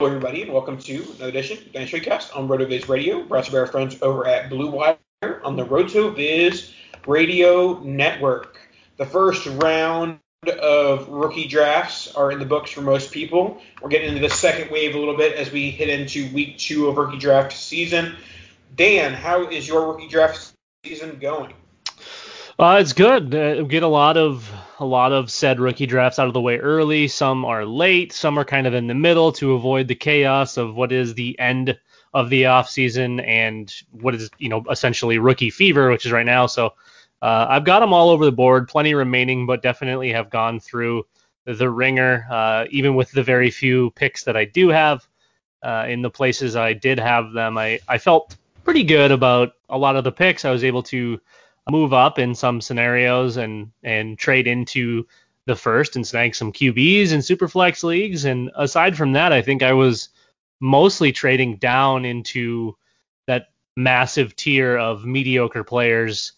everybody, and welcome to another edition of Dynasty Cast on RotoViz Radio, brought to our friends over at Blue Wire on the RotoViz Radio Network. The first round of rookie drafts are in the books for most people. We're getting into the second wave a little bit as we hit into week two of rookie draft season. Dan, how is your rookie draft season going? Uh, it's good. Uh, get a lot of a lot of said rookie drafts out of the way early. Some are late. Some are kind of in the middle to avoid the chaos of what is the end of the off season and what is you know essentially rookie fever, which is right now. So uh, I've got them all over the board, plenty remaining, but definitely have gone through the ringer, uh, even with the very few picks that I do have. Uh, in the places I did have them, I, I felt pretty good about a lot of the picks. I was able to move up in some scenarios and and trade into the first and snag some QBs in superflex leagues. And aside from that, I think I was mostly trading down into that massive tier of mediocre players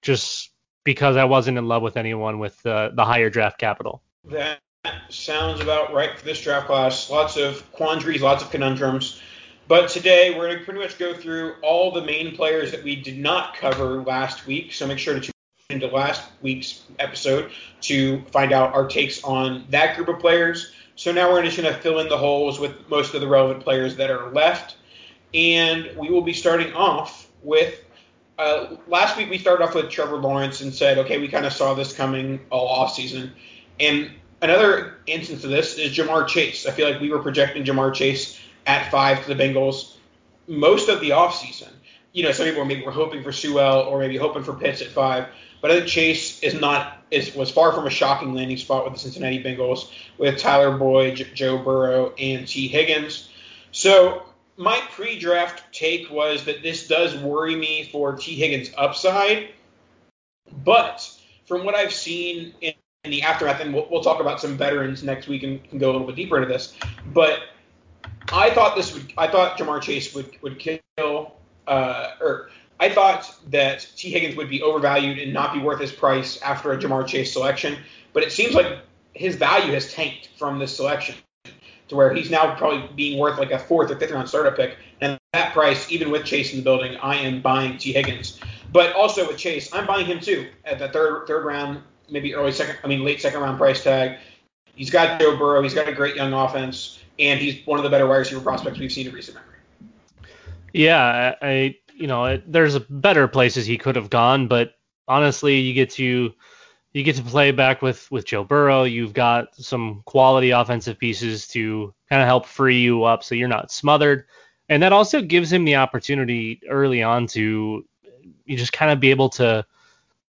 just because I wasn't in love with anyone with uh, the higher draft capital. That sounds about right for this draft class. Lots of quandaries, lots of conundrums. But today we're going to pretty much go through all the main players that we did not cover last week. So make sure to tune into last week's episode to find out our takes on that group of players. So now we're just going to fill in the holes with most of the relevant players that are left. And we will be starting off with uh, last week we started off with Trevor Lawrence and said, okay, we kind of saw this coming all off season. And another instance of this is Ja'Marr Chase. I feel like we were projecting Ja'Marr Chase at five to the Bengals most of the offseason. You know, some people maybe were hoping for Sewell or maybe hoping for Pitts at five. But I think Chase is not is was far from a shocking landing spot with the Cincinnati Bengals with Tyler Boyd, Joe Burrow, and Tee Higgins. So my pre-draft take was that this does worry me for Tee Higgins' upside, but from what I've seen in, in the aftermath, and we'll, we'll, talk about some veterans next week and, and, go a little bit deeper into this, but I thought this would, I thought Ja'Marr Chase would would kill, uh, or I thought that Tee Higgins would be overvalued and not be worth his price after a Ja'Marr Chase selection, but it seems like his value has tanked from this selection to where he's now probably being worth like a fourth or fifth round startup pick. And that price, even with Chase in the building, I am buying Tee Higgins. But also with Chase, I'm buying him too at the third third round, maybe early second, I mean late second round price tag. He's got Joe Burrow, he's got a great young offense, and he's one of the better wide receiver prospects we've seen in recent memory. Yeah, I you know there's better places he could have gone, but honestly, you get to you get to play back with with Joe Burrow. You've got some quality offensive pieces to kind of help free you up so you're not smothered. And that also gives him the opportunity early on to you just kind of be able to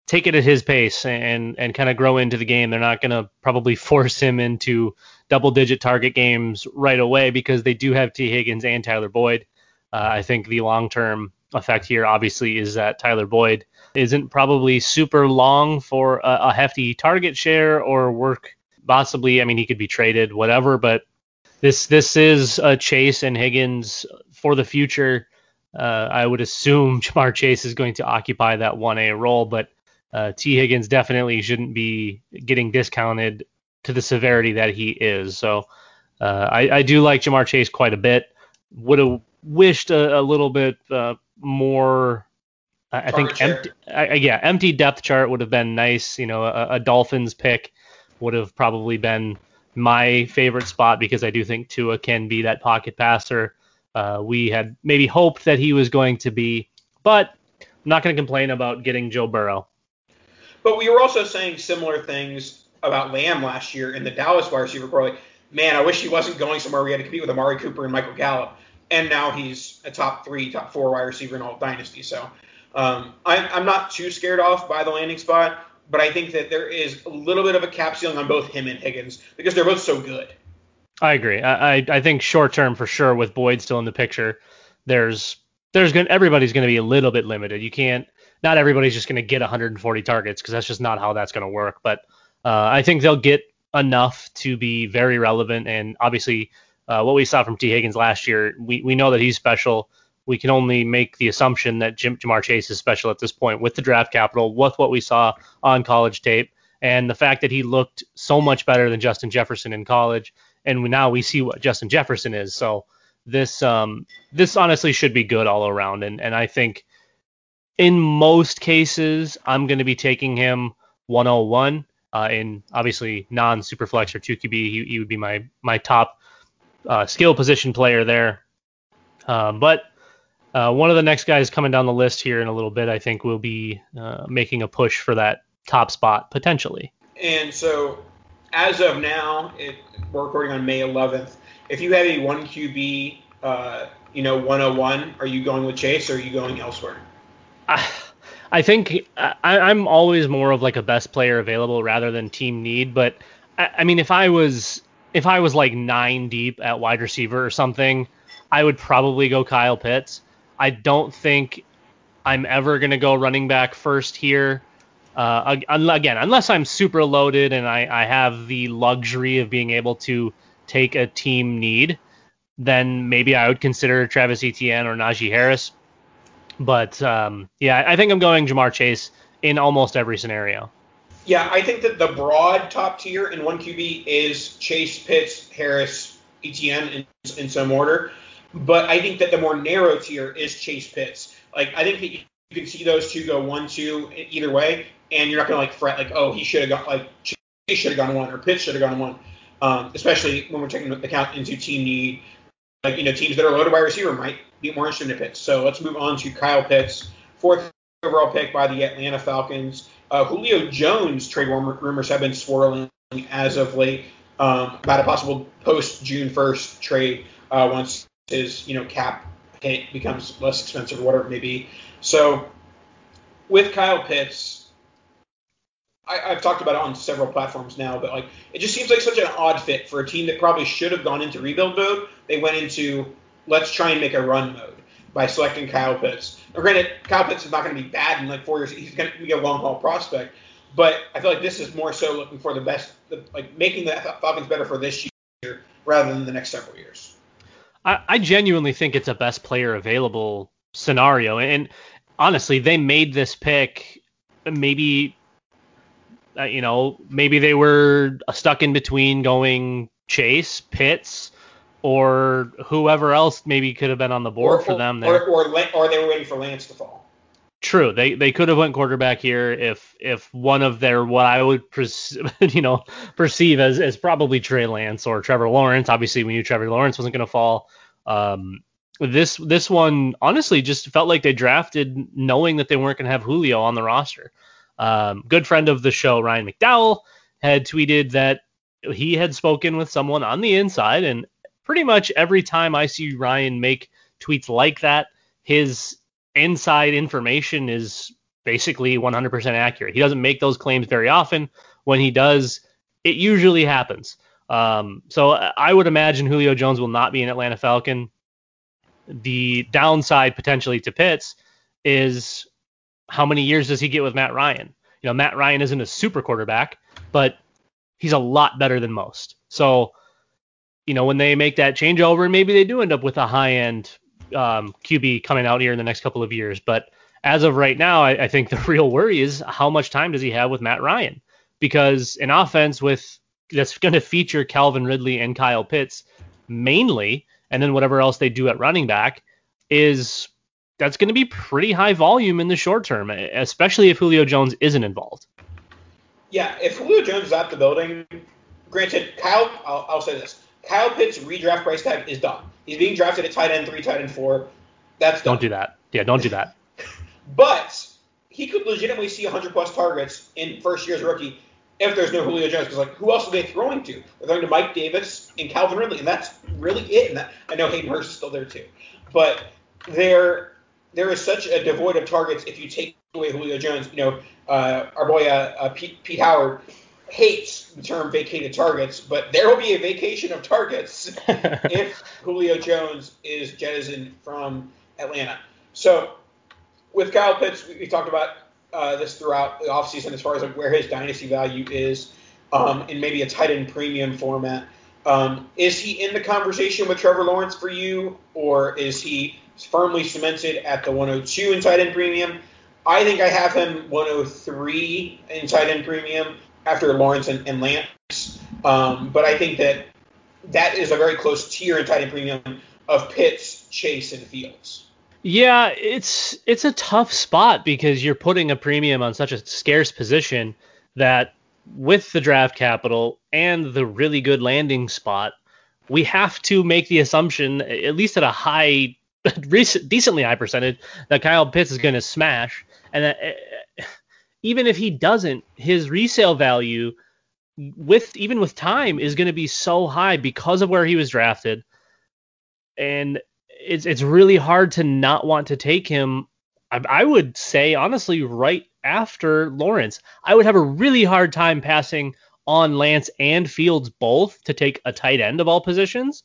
take it at his pace and and kind of grow into the game. They're not going to probably force him into double digit target games right away because they do have Tee Higgins and Tyler Boyd. Uh, I think the long term effect here obviously is that Tyler Boyd isn't probably super long for a, a hefty target share or work. Possibly, I mean, he could be traded, whatever. But this this is a Chase and Higgins for the future. Uh, I would assume Ja'Marr Chase is going to occupy that 1A role, but uh, Tee Higgins definitely shouldn't be getting discounted to the severity that he is. So uh, I, I, do like Ja'Marr Chase quite a bit. Would have wished a, a, little bit uh, more. I think empty, I, yeah, empty depth chart would have been nice. You know, a, a Dolphins pick would have probably been my favorite spot because I do think Tua can be that pocket passer. Uh, we had maybe hoped that he was going to be, but I'm not going to complain about getting Joe Burrow. But we were also saying similar things about Lamb last year in the Dallas wide receiver core. Like, man, I wish he wasn't going somewhere we had to compete with Amari Cooper and Michael Gallup. And now he's a top three, top four wide receiver in all dynasty. So um, I'm, I'm not too scared off by the landing spot, but I think that there is a little bit of a cap ceiling on both him and Higgins because they're both so good. I agree. I, I, I think short term for sure with Boyd still in the picture, there's there's going everybody's going to be a little bit limited. You can't not everybody's just going to get 140 targets because that's just not how that's going to work. But uh, I think they'll get enough to be very relevant. And obviously, uh, what we saw from Tee Higgins last year, we, we know that he's special. We can only make the assumption that Jim, Ja'Marr Chase is special at this point with the draft capital, with what we saw on college tape, and the fact that he looked so much better than Justin Jefferson in college. And now we see what Justin Jefferson is. So this um, this honestly should be good all around. And and I think in most cases, I'm going to be taking him 101. Uh, in obviously non superflex or 2QB, he, he would be my my top uh, skill position player there. Um, but uh, one of the next guys coming down the list here in a little bit, I think, will be uh, making a push for that top spot potentially. And so, as of now, it, we're recording on May 11th. If you have a one QB, uh, you know, 101, are you going with Chase or are you going elsewhere? I, think I, I'm always more of like a best player available rather than team need. But I, I mean, if I was if I was like nine deep at wide receiver or something, I would probably go Kyle Pitts. I don't think I'm ever to go running back first here. Uh, again, unless I'm super loaded and I, I, have the luxury of being able to take a team need, then maybe I would consider Travis Etienne or Najee Harris. But um, yeah, I think I'm going Ja'Marr Chase in almost every scenario. Yeah, I think that the broad top tier in one QB is Chase, Pitts, Harris, Etienne in, in some order. But I think that the more narrow tier is Chase Pitts. Like I think that you, can see those two go one two either way, and you're not gonna like fret like oh he should have got like Chase should have gone one or Pitts should have gone one. Um, especially when we're taking account into team need, like you know teams that are loaded by receiver might be more interested in Pitts. So let's move on to Kyle Pitts, fourth overall pick by the Atlanta Falcons. Uh, Julio Jones trade rumors have been swirling as of late um, about a possible post June 1st trade uh, once his you know cap hit becomes less expensive or whatever it may be. So with Kyle Pitts, I, have talked about it on several platforms now, but like it just seems like such an odd fit for a team that probably should have gone into rebuild mode. They went into let's try and make a run mode by selecting Kyle Pitts. Now, granted, Kyle Pitts is not going to be bad in like four years. He's going to be a long haul prospect, but I feel like this is more so looking for the best, the, like making the Falcons better for this year rather than the next several years. I, I genuinely think it's a best player available scenario, and honestly, they made this pick maybe. Uh, you know, maybe they were stuck in between going Chase, Pitts, or whoever else maybe could have been on the board or, for them there. Or, or, or they were waiting for Lance to fall. True, they they could have went quarterback here if if one of their what I would pres- you know perceive as as probably Trey Lance or Trevor Lawrence. Obviously, we knew Trevor Lawrence wasn't going to fall. Um, this this one honestly just felt like they drafted knowing that they weren't going to have Julio on the roster. Um, good friend of the show, Ryan McDowell, had tweeted that he had spoken with someone on the inside and pretty much every time I see Ryan make tweets like that, his inside information is basically 100% accurate. He doesn't make those claims very often. When he does, it usually happens. Um, so I would imagine Julio Jones will not be an Atlanta Falcon. The downside potentially to Pitts is how many years does he get with Matt Ryan? You know, Matt Ryan isn't a super quarterback, but he's a lot better than most. So, you know, when they make that changeover, maybe they do end up with a high end um, QB coming out here in the next couple of years. But as of right now, I, I think the real worry is how much time does he have with Matt Ryan? Because an offense with that's going to feature Calvin Ridley and Kyle Pitts mainly, and then whatever else they do at running back is that's going to be pretty high volume in the short term, especially if Julio Jones isn't involved. Yeah, if Julio Jones is at the building, granted, Kyle, I'll, I'll say this: Kyle Pitts' redraft price tag is done. He's being drafted at tight end three, tight end four. That's done. Don't do that. Yeah, don't do that. but he could legitimately see 100 plus targets in first year as rookie if there's no Julio Jones, because like who else are they throwing to? They're throwing to Mike Davis and Calvin Ridley, and that's really it. And that, I know Hayden Hurst is still there too, but there there is such a devoid of targets if you take away Julio Jones. You know, uh, our boy uh, uh, Pete, Pete Howard hates the term vacated targets, but there will be a vacation of targets if Julio Jones is jettisoned from Atlanta. So with Kyle Pitts, we, we talked about uh, this throughout the offseason as far as like where his dynasty value is um, in maybe a tight end premium format. Um, is he in the conversation with Trevor Lawrence for you, or is he firmly cemented at the 102 in tight end premium? I think I have him 103 in tight end premium after Lawrence and, and Lance. Um, but I think that that is a very close tier in tight end premium of Pitts, Chase, and Fields. Yeah, it's it's a tough spot because you're putting a premium on such a scarce position that with the draft capital and the really good landing spot, we have to make the assumption, at least at a high, decently high percentage, that Kyle Pitts is going to smash, and that eh, even if he doesn't, his resale value with even with time is going to be so high because of where he was drafted, and it's it's really hard to not want to take him. I, I would say honestly, right after Lawrence, I would have a really hard time passing on Lance and Fields both to take a tight end of all positions,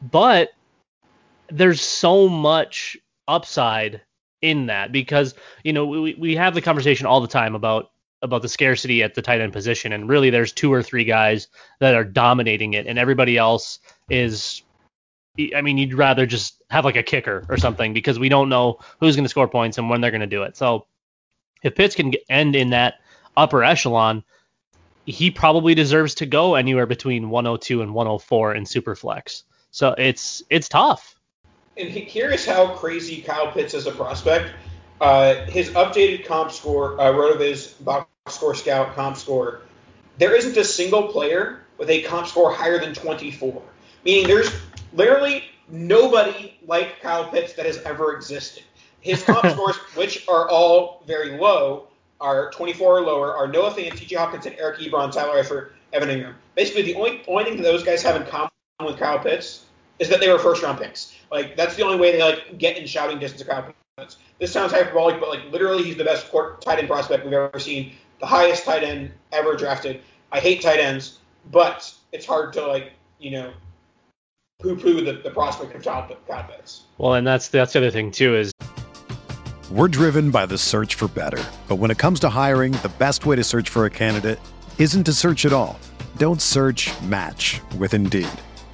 but there's so much upside in that because you know we we have the conversation all the time about about the scarcity at the tight end position and really there's two or three guys that are dominating it and everybody else is I mean, you'd rather just have like a kicker or something because we don't know who's going to score points and when they're going to do it. So if Pitts can end in that upper echelon, he probably deserves to go anywhere between 102 and 104 in Superflex. So it's it's tough. And here is how crazy Kyle Pitts is a prospect. Uh, his updated comp score, uh, Rotoviz box score scout comp score, there isn't a single player with a comp score higher than 24. Meaning there's literally nobody like Kyle Pitts that has ever existed. His comp scores, which are all very low, are 24 or lower, are Noah Fant, T.J. Hockenson, Eric Ebron, Tyler Eifert, Evan Engram. Basically, the only, only thing that those guys have in common with Kyle Pitts is that they were first round picks. Like that's the only way they like get in shouting distance of Kyle Pitts. This sounds hyperbolic, but like literally, he's the best court, tight end prospect we've ever seen, the highest tight end ever drafted. I hate tight ends, but it's hard to like you know poo-poo the, the prospect of Kyle Pitts. Well, and that's that's the other thing too is we're driven by the search for better. But when it comes to hiring, the best way to search for a candidate isn't to search at all. Don't search. Match with Indeed.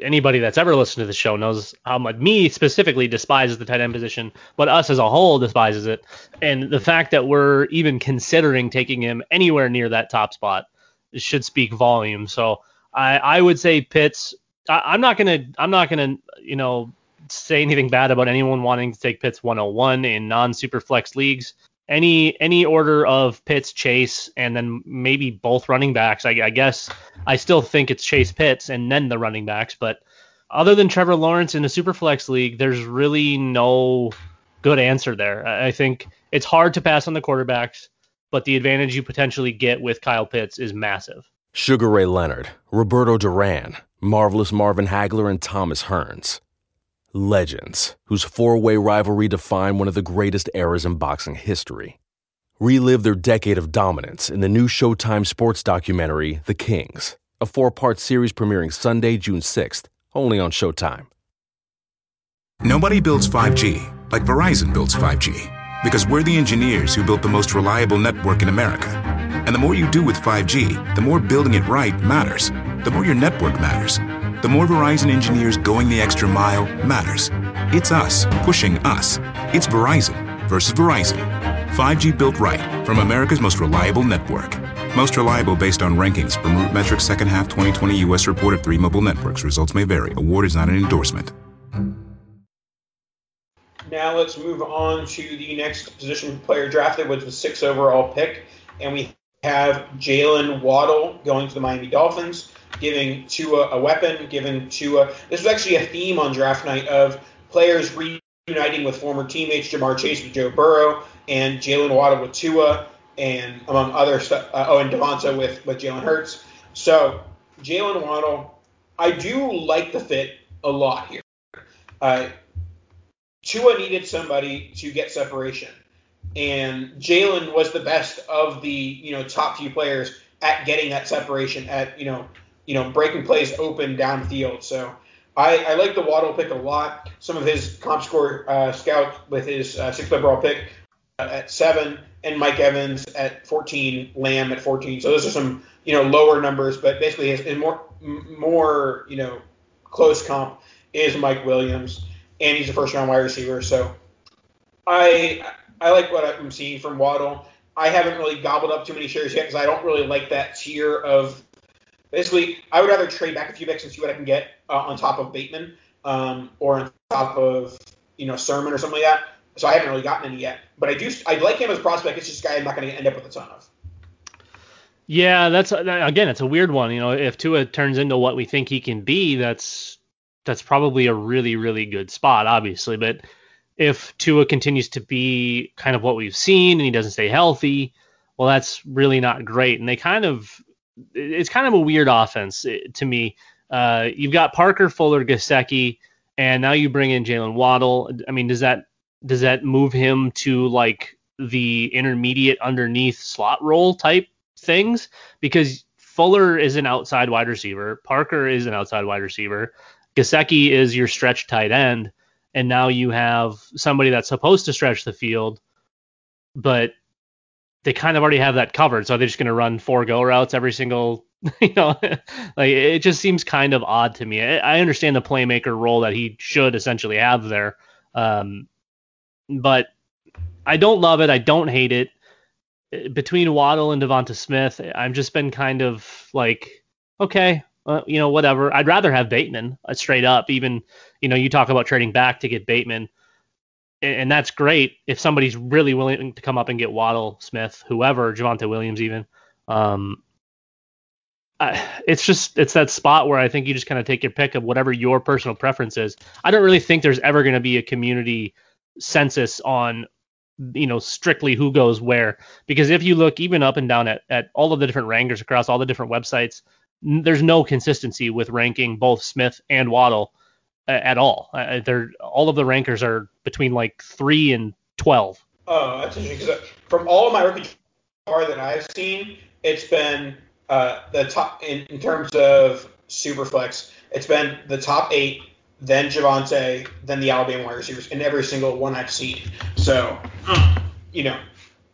Anybody that's ever listened to the show knows how much me specifically despises the tight end position, but us as a whole despises it. And the fact that we're even considering taking him anywhere near that top spot should speak volume. So I, I would say Pitts. I, I'm not gonna I'm not gonna you know say anything bad about anyone wanting to take Pitts 101 in non-super flex leagues. Any any order of Pitts, Chase, and then maybe both running backs. I, I guess I still think it's Chase Pitts and then the running backs. But other than Trevor Lawrence in a super flex league, there's really no good answer there. I think it's hard to pass on the quarterbacks, but the advantage you potentially get with Kyle Pitts is massive. Sugar Ray Leonard, Roberto Duran, Marvelous Marvin Hagler, and Thomas Hearns legends whose four way rivalry defined one of the greatest eras in boxing history. Relive their decade of dominance in the new Showtime sports documentary, The Kings, a four part series premiering Sunday, June 6th, only on Showtime. Nobody builds 5G like Verizon builds 5G because we're the engineers who built the most reliable network in America. And the more you do with 5G, the more building it right matters, the more your network matters the more Verizon engineers going the extra mile matters. It's us pushing us. It's Verizon versus Verizon. 5G built right from America's most reliable network. Most reliable based on rankings from RootMetrics second half 2020 U.S. report of three mobile networks. Results may vary. Award is not an endorsement. Now let's move on to the next position player drafted, which was six overall pick, and we have Jaylen Waddle going to the Miami Dolphins giving Tua a weapon, giving Tua. This was actually a theme on draft night of players reuniting with former teammates, Ja'Marr Chase with Joe Burrow, and Jaylen Waddle with Tua, and among other stuff. Uh, oh, and DeVonta with with Jalen Hurts. So Jaylen Waddle, I do like the fit a lot here. Uh, Tua needed somebody to get separation, and Jalen was the best of the you know top few players at getting that separation at you know you know, breaking plays open downfield. So I, I like the Waddle pick a lot. Some of his comp score uh, scout with his uh, sixth overall pick uh, at seven, and Mike Evans at 14, Lamb at 14. So those are some you know lower numbers, but basically his, his more more you know close comp is Mike Williams, and he's a first round wide receiver. So I I like what I'm seeing from Waddle. I haven't really gobbled up too many shares yet because I don't really like that tier of basically, I would rather trade back a few picks and see what I can get uh, on top of Bateman um, or on top of you know Sermon or something like that. So I haven't really gotten any yet, but I do. I like him as a prospect. It's just a guy I'm not going to end up with a ton of. Yeah, that's again, it's a weird one. You know, if Tua turns into what we think he can be, that's that's probably a really really good spot, obviously. But if Tua continues to be kind of what we've seen and he doesn't stay healthy, well, that's really not great. And they kind of it's kind of a weird offense eh, to me. Uh, you've got Parker, Fuller, Gesicki, and now you bring in Jaylen Waddle. I mean, does that does that move him to like the intermediate underneath slot role type things? Because Fuller is an outside wide receiver, Parker is an outside wide receiver, Gesicki is your stretch tight end, and now you have somebody that's supposed to stretch the field, but they kind of already have that covered. So are they just going to run four go routes every single, you know, like it just seems kind of odd to me. I, understand the playmaker role that he should essentially have there, um, but I don't love it. I don't hate it. Between Waddle and DeVonta Smith, I've just been kind of like, okay, uh, you know, whatever. I'd rather have Bateman uh, straight up. Even, you know, you talk about trading back to get Bateman and that's great if somebody's really willing to come up and get Waddle, Smith, whoever, Javonte Williams, even. Um, I, it's just it's that spot where I think you just kind of take your pick of whatever your personal preference is. I don't really think there's ever going to be a community census on you know strictly who goes where because if you look even up and down at, at all of the different rankers across all the different websites there's no consistency with ranking both smith and waddle at all. Uh, they're all of the rankers are between like three and twelve. Oh, that's interesting. Because uh, from all of my rookie car that I've seen, it's been uh, the top in, in terms of superflex. It's been the top eight, then Javonte, then the Alabama wide receivers, and every single one I've seen. So, you know,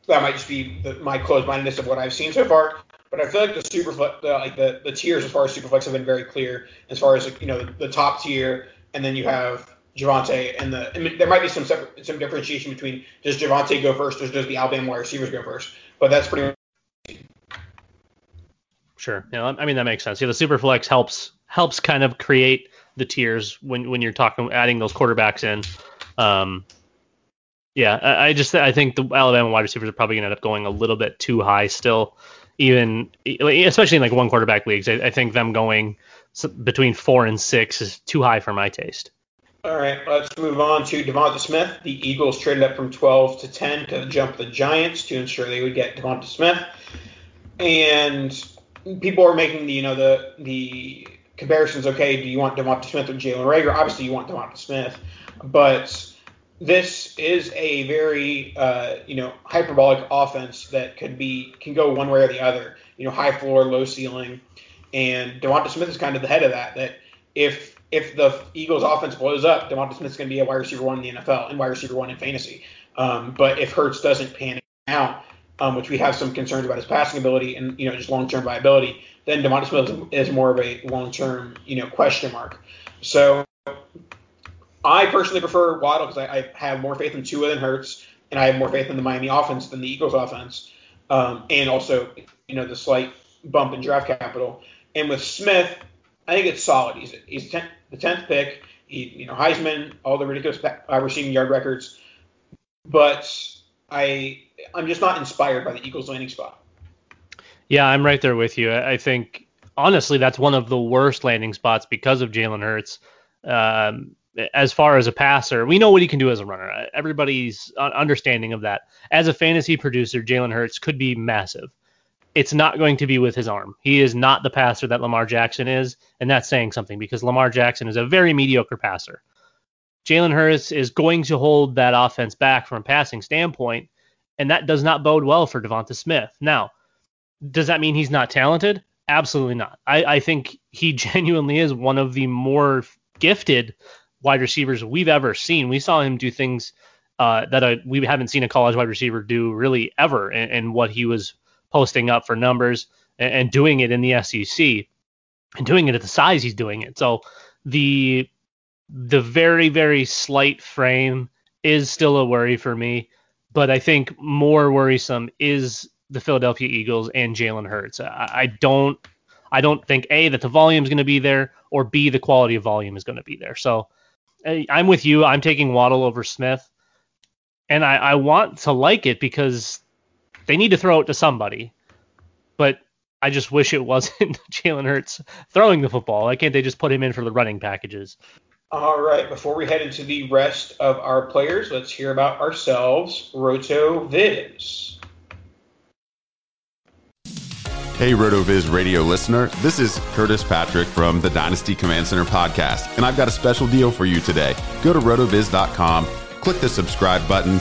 that might just be the, my closed-mindedness of what I've seen so far. But I feel like the super the, like the, the tiers as far as superflex have been very clear as far as you know the, the top tier, and then you have Javonte and the mean, there might be some separate, some differentiation between does Javonte go first or does the Alabama wide receivers go first, but that's pretty. Sure. Yeah, I mean that makes sense. Yeah, the superflex helps helps kind of create the tiers when when you're talking adding those quarterbacks in. Um, yeah, I, I just I think the Alabama wide receivers are probably going to end up going a little bit too high still, even especially in like one quarterback leagues. I, I think them going between four and six is too high for my taste. All right, let's move on to DeVonta Smith. The Eagles traded up from 12 to 10 to jump the Giants to ensure they would get DeVonta Smith. And people are making the you know the the comparisons. Okay, do you want DeVonta Smith or Jalen Reagor? Obviously, you want DeVonta Smith, but this is a very uh, you know hyperbolic offense that could be can go one way or the other. You know, high floor, low ceiling, and DeVonta Smith is kind of the head of that. That if if the Eagles offense blows up, DeVonta Smith's going to be a wide receiver one in the NFL and wide receiver one in fantasy. Um, but if Hurts doesn't pan out, um, which we have some concerns about his passing ability and you know just long term viability, then DeVonta Smith is more of a long term you know question mark. So I personally prefer Waddle because I, I, have more faith in Tua than Hurts, and I have more faith in the Miami offense than the Eagles offense, um, and also you know the slight bump in draft capital. And with Smith, I think it's solid. He's he's ten, the tenth pick. He you know Heisman, all the ridiculous uh, receiving yard records, but I I'm just not inspired by the Eagles landing spot. Yeah, I'm right there with you. I think honestly that's one of the worst landing spots because of Jalen Hurts. Um, as far as a passer, we know what he can do as a runner. Everybody's understanding of that. As a fantasy producer, Jalen Hurts could be massive. It's not going to be with his arm. He is not the passer that Lamar Jackson is, and that's saying something because Lamar Jackson is a very mediocre passer. Jalen Hurts is going to hold that offense back from a passing standpoint, and that does not bode well for DeVonta Smith. Now, does that mean he's not talented? Absolutely not. I, I think he genuinely is one of the more gifted wide receivers we've ever seen. We saw him do things uh, that a, we haven't seen a college wide receiver do really ever, and, and what he was posting up for numbers and, and, doing it in the SEC and doing it at the size he's doing it. So the the very very slight frame is still a worry for me, but I think more worrisome is the Philadelphia Eagles and Jalen Hurts. I, I don't I don't think a that the volume is going to be there, or b the quality of volume is going to be there. So I'm with you. I'm taking Waddle over Smith, and I, I want to like it because they need to throw it to somebody. But I just wish it wasn't Jalen Hurts throwing the football. Why can't they just put him in for the running packages? All right. Before we head into the rest of our players, let's hear about ourselves. RotoViz. Hey, RotoViz radio listener. This is Curtis Patrick from the Dynasty Command Center podcast, and I've got a special deal for you today. Go to rotoviz.com, click the subscribe button,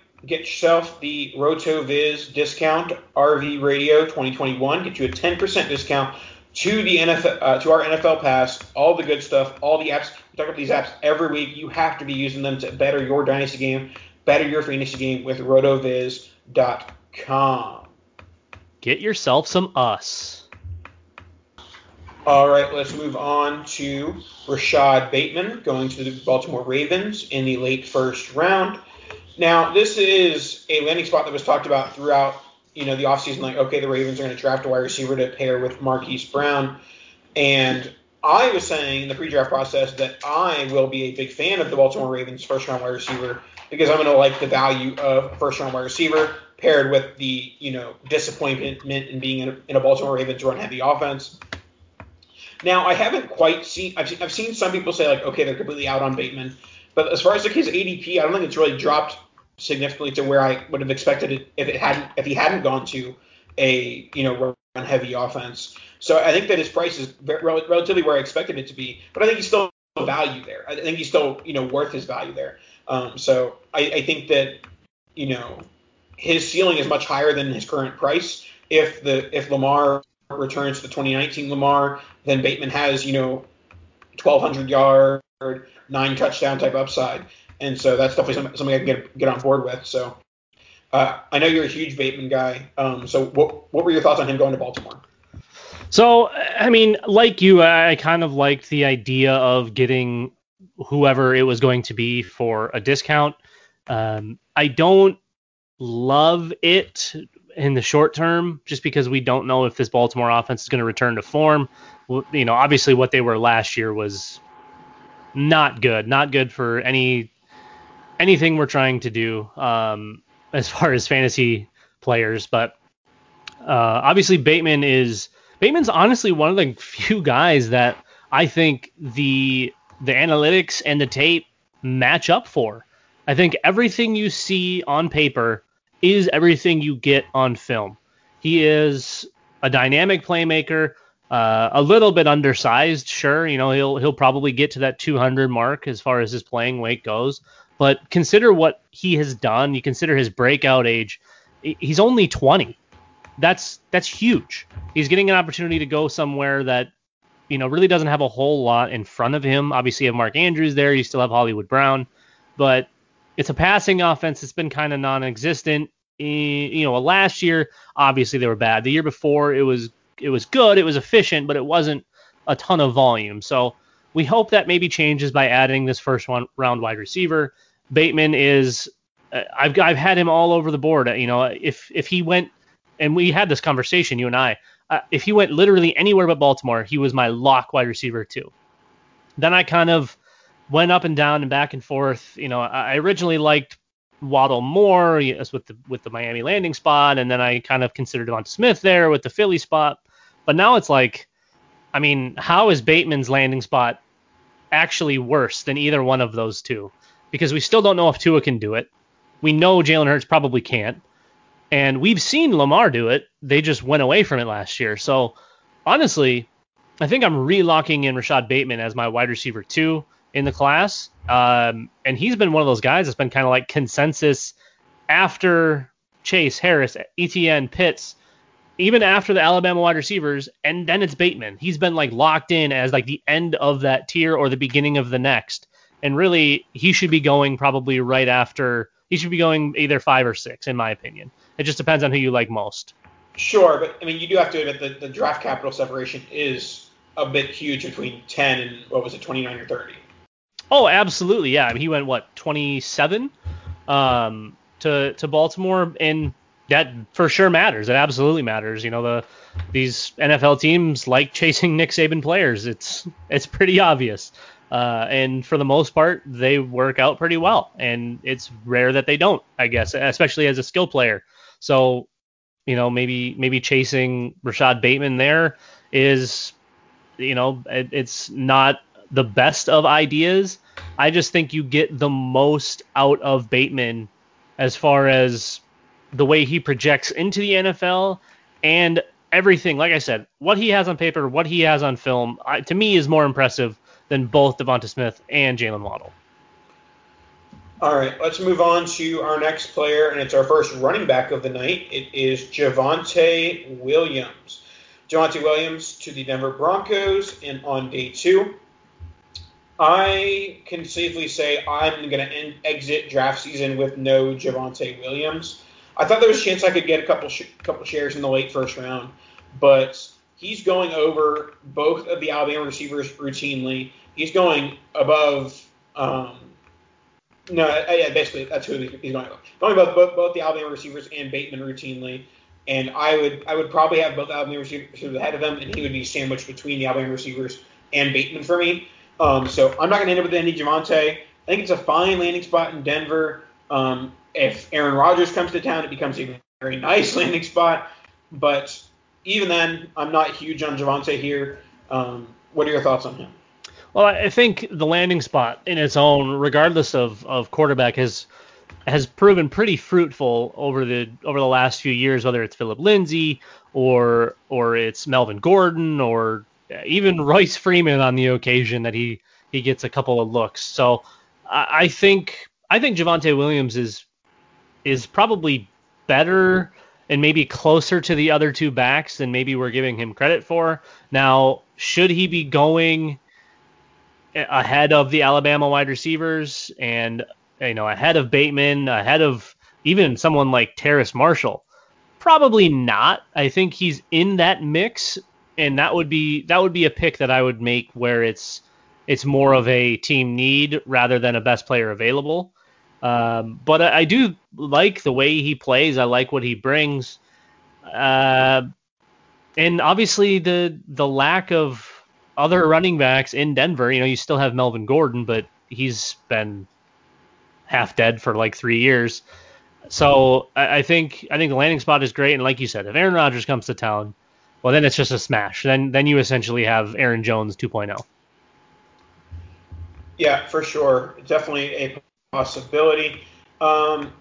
Get yourself the RotoViz discount RV Radio 2021. Get you a 10% discount to the NFL uh, to our NFL Pass. All the good stuff, all the apps. We talk about these apps every week. You have to be using them to better your dynasty game, better your fantasy game with RotoViz.com. Get yourself some us. All right, let's move on to Rashod Bateman going to the Baltimore Ravens in the late first round. Now, this is a landing spot that was talked about throughout, you know, the offseason. Like, okay, the Ravens are going to draft a wide receiver to pair with Marquise Brown, and I was saying in the pre-draft process that I will be a big fan of the Baltimore Ravens first-round wide receiver because I'm going to like the value of first-round wide receiver paired with the, you know, disappointment in being in a, in a Baltimore Ravens run-heavy offense. Now, I haven't quite seen. I've, seen. I've seen some people say like, okay, they're completely out on Bateman, but as far as like his ADP, I don't think it's really dropped significantly to where I would have expected it if it hadn't if he hadn't gone to a you know run heavy offense. So I think that his price is rel- relatively where I expected it to be, but I think he's still value there. I think he's still you know worth his value there. Um, so I, I think that you know his ceiling is much higher than his current price. If the if Lamar returns to the 2019 Lamar, then Bateman has you know 1,200 yard, nine touchdown type upside, and so that's definitely something I can get get on board with. So uh, I know you're a huge Bateman guy. Um, so what what were your thoughts on him going to Baltimore? So I mean, like you, I kind of liked the idea of getting whoever it was going to be for a discount. Um, I don't love it in the short term just because we don't know if this Baltimore offense is going to return to form. You know, obviously what they were last year was not good, not good for any anything we're trying to do um, as far as fantasy players. But uh, obviously Bateman is Bateman's honestly one of the few guys that I think the the analytics and the tape match up for. I think everything you see on paper is everything you get on film. He is a dynamic playmaker, uh, a little bit undersized, sure. You know, he'll he'll probably get to that 200 mark as far as his playing weight goes. But consider what he has done. You consider his breakout age. He's only 20. That's that's huge. He's getting an opportunity to go somewhere that you know really doesn't have a whole lot in front of him. Obviously, you have Mark Andrews there. You still have Hollywood Brown, but it's a passing offense that's been kind of non-existent. You know, last year obviously they were bad. The year before it was it was good, it was efficient, but it wasn't a ton of volume. So we hope that maybe changes by adding this first one round wide receiver. Bateman is uh, I've I've had him all over the board. You know, if if he went and we had this conversation, you and I, uh, if he went literally anywhere but Baltimore, he was my lock wide receiver too. Then I kind of went up and down and back and forth. You know, I originally liked Waddle more with the with the Miami landing spot, and then I kind of considered DeVonta Smith there with the Philly spot. But now it's like, I mean, how is Bateman's landing spot actually worse than either one of those two? Because we still don't know if Tua can do it. We know Jalen Hurts probably can't. And we've seen Lamar do it. They just went away from it last year. So honestly, I think I'm relocking in Rashod Bateman as my wide receiver two in the class. Um, and he's been one of those guys that's been kind of like consensus after Chase, Harris, Etienne, Pitts, even after the Alabama wide receivers, and then it's Bateman. He's been like locked in as like the end of that tier or the beginning of the next. And really, he should be going probably right after. He should be going either five or six, in my opinion. It just depends on who you like most. Sure, but I mean, you do have to admit that the draft capital separation is a bit huge between 10 and what was it, 29 or 30. Oh, absolutely. Yeah. I mean, he went what 27 um, to to Baltimore, and that for sure matters. It absolutely matters. You know, the these NFL teams like chasing Nick Saban players. It's it's pretty obvious. Uh, and for the most part, they work out pretty well. And it's rare that they don't, I guess, especially as a skill player. So, you know, maybe maybe chasing Rashod Bateman there is, you know, it, it's not the best of ideas. I just think you get the most out of Bateman as far as the way he projects into the NFL and everything. Like I said, what he has on paper, what he has on film, I, to me is more impressive than both DeVonta Smith and Jaylen Waddle. All right, let's move on to our next player, and it's our first running back of the night. It is Javonte Williams. Javonte Williams to the Denver Broncos, and on day two, I can safely say I'm going to exit draft season with no Javonte Williams. I thought there was a chance I could get a couple sh- couple shares in the late first round, but he's going over both of the Alabama receivers routinely. He's going above. Um, no, uh, yeah, basically that's who he's going. Going above both, both the Alabama receivers and Bateman routinely, and I would I would probably have both Alabama receivers ahead of him, and he would be sandwiched between the Alabama receivers and Bateman for me. Um, so I'm not going to end up with any Javonte. I think it's a fine landing spot in Denver. Um, if Aaron Rodgers comes to town, it becomes a very nice landing spot. But even then, I'm not huge on Javonte here. Um, what are your thoughts on him? Well, I think the landing spot in its own, regardless of, of quarterback, has has proven pretty fruitful over the over the last few years, whether it's Phillip Lindsay or or it's Melvin Gordon or even Royce Freeman on the occasion that he he gets a couple of looks. So I, I think I think Javonte Williams is is probably better and maybe closer to the other two backs than maybe we're giving him credit for. Now, should he be going ahead of the Alabama wide receivers and you know ahead of Bateman, ahead of even someone like Terrace Marshall? Probably not. I think he's in that mix, and that would be that would be a pick that I would make where it's it's more of a team need rather than a best player available. Um, but I, I, do like the way he plays. I like what he brings. Uh, and obviously the the lack of other running backs in Denver. You know, you still have Melvin Gordon, but he's been half dead for like three years. So I, I think I think the landing spot is great. And like you said, if Aaron Rodgers comes to town, well then it's just a smash. Then then you essentially have Aaron Jones 2.0. Yeah, for sure. Definitely a possibility. Um,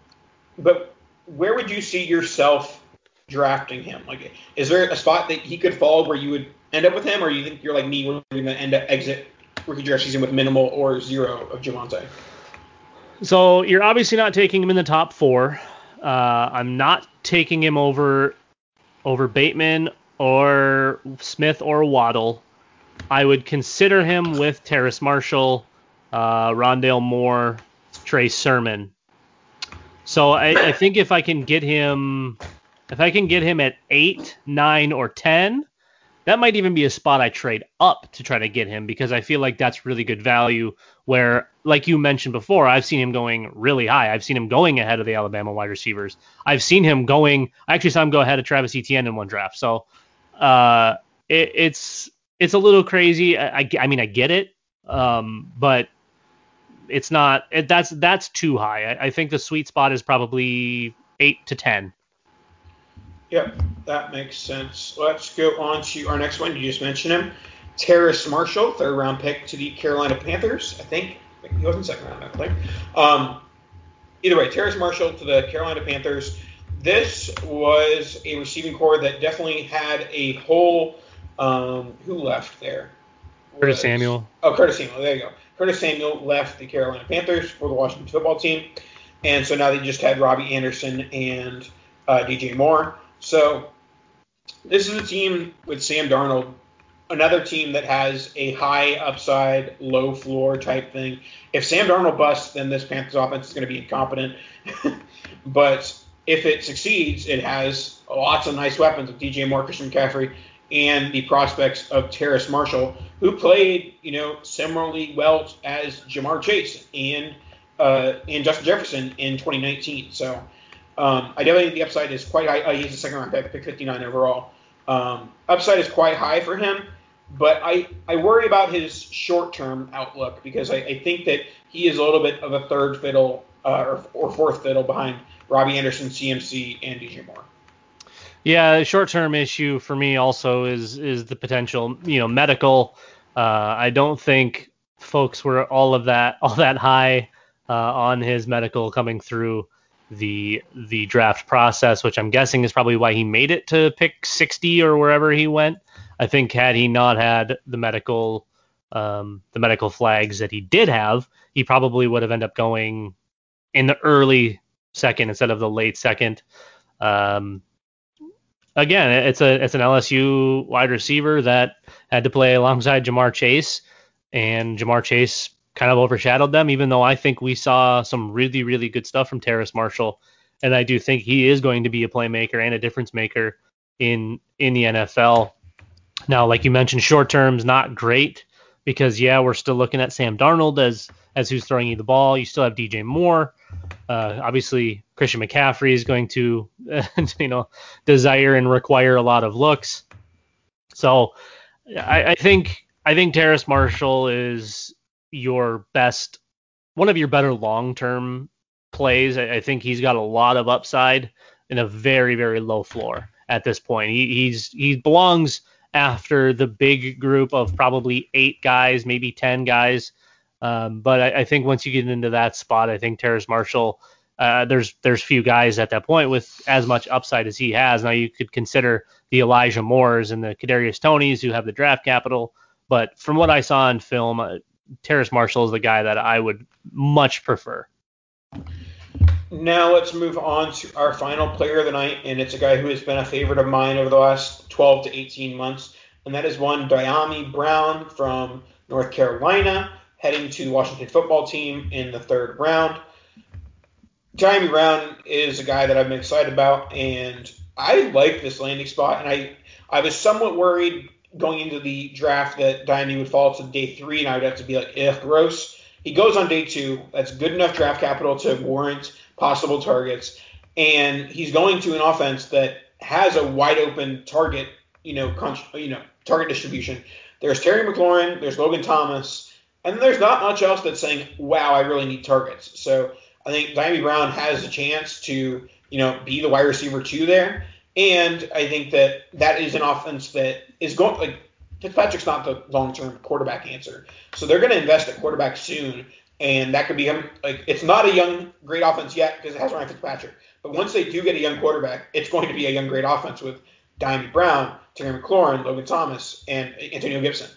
but where would you see yourself drafting him? Like, is there a spot that he could fall where you would end up with him, or you think you're like me, we're going to end up exit rookie draft season with minimal or zero of Javonte? So you're obviously not taking him in the top four. Uh, I'm not taking him over over Bateman or Smith or Waddle. I would consider him with Terrace Marshall, uh, Rondale Moore, Trey Sermon. So I, I, think if I can get him, if I can get him at eight, nine, or ten, that might even be a spot I trade up to try to get him because I feel like that's really good value. Where, like you mentioned before, I've seen him going really high. I've seen him going ahead of the Alabama wide receivers. I've seen him going. I actually saw him go ahead of Travis Etienne in one draft. So uh, it, it's it's a little crazy. I, I, I mean I get it, um, but it's not it, that's that's too high. I, I, think the sweet spot is probably eight to ten. Yep, that makes sense. Let's go on to our next one. You just mentioned him, Terrace Marshall, third round pick to the Carolina Panthers. I think he wasn't second round. I think. Um, either way, Terrace Marshall to the Carolina Panthers. This was a receiving corps that definitely had a hole. Um, who left there? Curtis Samuel. Oh, Curtis Samuel. There you go. Curtis Samuel left the Carolina Panthers for the Washington football team, and so now they just had Robbie Anderson and uh, DJ Moore. So this is a team with Sam Darnold, another team that has a high upside, low floor type thing. If Sam Darnold busts, then this Panthers offense is going to be incompetent. but if it succeeds, it has lots of nice weapons with DJ Moore, Christian McCaffrey, and the prospects of Terrace Marshall, who played, you know, similarly well as Ja'Marr Chase and uh, and Justin Jefferson in 2019. So um, I definitely think the upside is quite high. Uh, he's a second round pick, pick 59 overall. Um, upside is quite high for him, but I, I worry about his short term outlook because I, I, think that he is a little bit of a third fiddle uh, or, or fourth fiddle behind Robbie Anderson, CMC, and DJ Moore. Yeah, short term issue for me also is is the potential, you know, medical. Uh, I don't think folks were all of that all that high uh, on his medical coming through the the draft process, which I'm guessing is probably why he made it to pick 60 or wherever he went. I think had he not had the medical um, the medical flags that he did have, he probably would have ended up going in the early second instead of the late second. Um, again, it's a it's an LSU wide receiver that had to play alongside Ja'Marr Chase, and Ja'Marr Chase kind of overshadowed them. Even though I think we saw some really really good stuff from Terrace Marshall, and I do think he is going to be a playmaker and a difference maker in in the NFL. Now, like you mentioned, short term's not great because yeah, we're still looking at Sam Darnold as as who's throwing you the ball. You still have DJ Moore. Uh, obviously, Christian McCaffrey is going to, you know, desire and require a lot of looks. So, I, I think I think Terrace Marshall is your best, one of your better long-term plays. I, I think he's got a lot of upside in a very very low floor at this point. He, he's he belongs after the big group of probably eight guys, maybe ten guys um, but I, I, think once you get into that spot, I think Terrace Marshall uh, there's there's few guys at that point with as much upside as he has. Now you could consider the Elijah Moores and the Kadarius Toneys who have the draft capital, but from what I saw in film, uh, Terrace Marshall is the guy that I would much prefer. Now let's move on to our final player of the night, and it's a guy who has been a favorite of mine over the last 12 to 18 months, and that is one Dyami Brown from North Carolina, heading to the Washington football team in the third round. Dyami Brown is a guy that I've been excited about, and I like this landing spot, and I I was somewhat worried going into the draft that Dyami would fall to day three, and I would have to be like, ugh, gross. He goes on day two. That's good enough draft capital to warrant possible targets, and he's going to an offense that has a wide open target, you know, con- you know, target distribution. There's Terry McLaurin, there's Logan Thomas, and there's not much else that's saying, wow, I really need targets. So I think Dyami Brown has a chance to, you know, be the wide receiver two there. And I think that that is an offense that is going like Fitzpatrick's not the long term quarterback answer. So they're going to invest at quarterback soon and that could be him. Like it's not a young great offense yet because it has Ryan Fitzpatrick. But once they do get a young quarterback, it's going to be a young great offense with Dyami Brown, Terry McLaurin, Logan Thomas, and Antonio Gibson.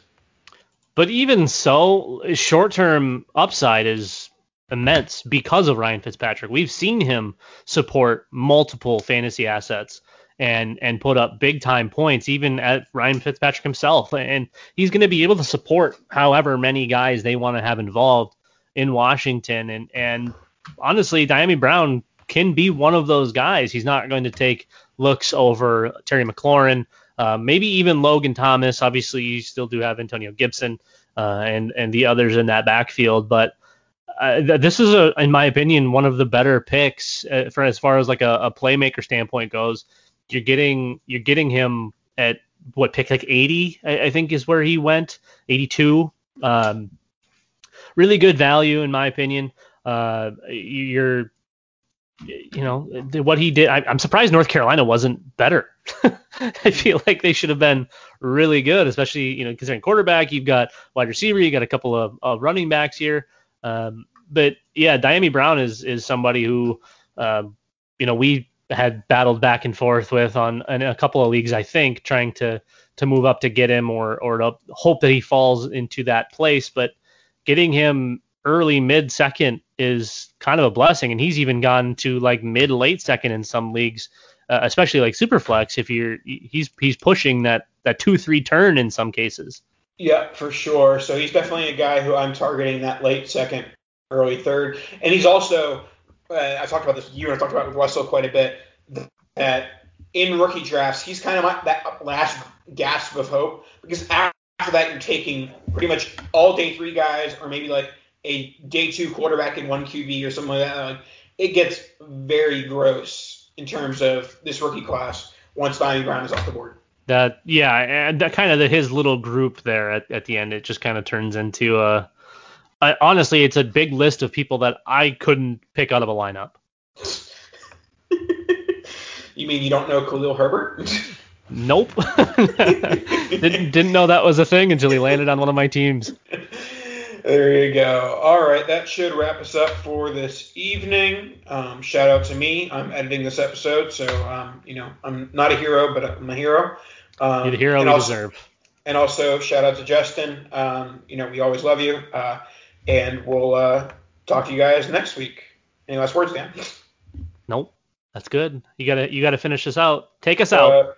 But even so, short-term upside is immense because of Ryan Fitzpatrick. We've seen him support multiple fantasy assets and and put up big time points even at Ryan Fitzpatrick himself and he's going to be able to support however many guys they want to have involved in Washington. And and honestly, Dyami Brown can be one of those guys. He's not going to take looks over Terry McLaurin, uh, maybe even Logan Thomas. Obviously, you still do have Antonio Gibson uh, and and the others in that backfield, but. Uh, th- this is a, in my opinion, one of the better picks uh, for as far as like a, a playmaker standpoint goes. You're getting you're getting him at what pick like 80, I, I think is where he went, 82. Um, really good value in my opinion. Uh, you're, you know, what he did. I, am surprised North Carolina wasn't better. I feel like they should have been really good, especially you know considering quarterback. You've got wide receiver, you got a couple of, of running backs here. Um, but yeah, Dyami Brown is is somebody who, uh, you know, we had battled back and forth with on in a couple of leagues, I think, trying to to move up to get him or or to hope that he falls into that place. But getting him early mid second is kind of a blessing. And he's even gone to like mid late second in some leagues uh, especially like superflex if you're he's he's pushing that that 2-3 turn in some cases. Yeah for sure. So he's definitely a guy who i'm targeting that late second early third. And he's also uh, i talked about this you and i talked about with russell quite a bit that in rookie drafts he's kind of that last gasp of hope. Because after that, you're taking pretty much all day three guys, or maybe like a day two quarterback in one QB or something like that. Like, it gets very gross in terms of this rookie class once Dyami Brown is off the board. That yeah, and that kind of the, his little group there at, at the end, it just kind of turns into a. Honestly, it's a big list of people that I couldn't pick out of a lineup. you mean you don't know Khalil Herbert? Nope. didn't didn't know that was a thing until he landed on one of my teams. There you go. All right, that should wrap us up for this evening. Um, shout out to me. I'm editing this episode, so um, you know I'm not a hero, but I'm a hero. Um, You're the hero we also, deserve. And also shout out to Justin. Um, you know we always love you, uh, and we'll uh, talk to you guys next week. Any last words, Dan? Nope. That's good. You gotta you gotta finish this out. Take us uh, out.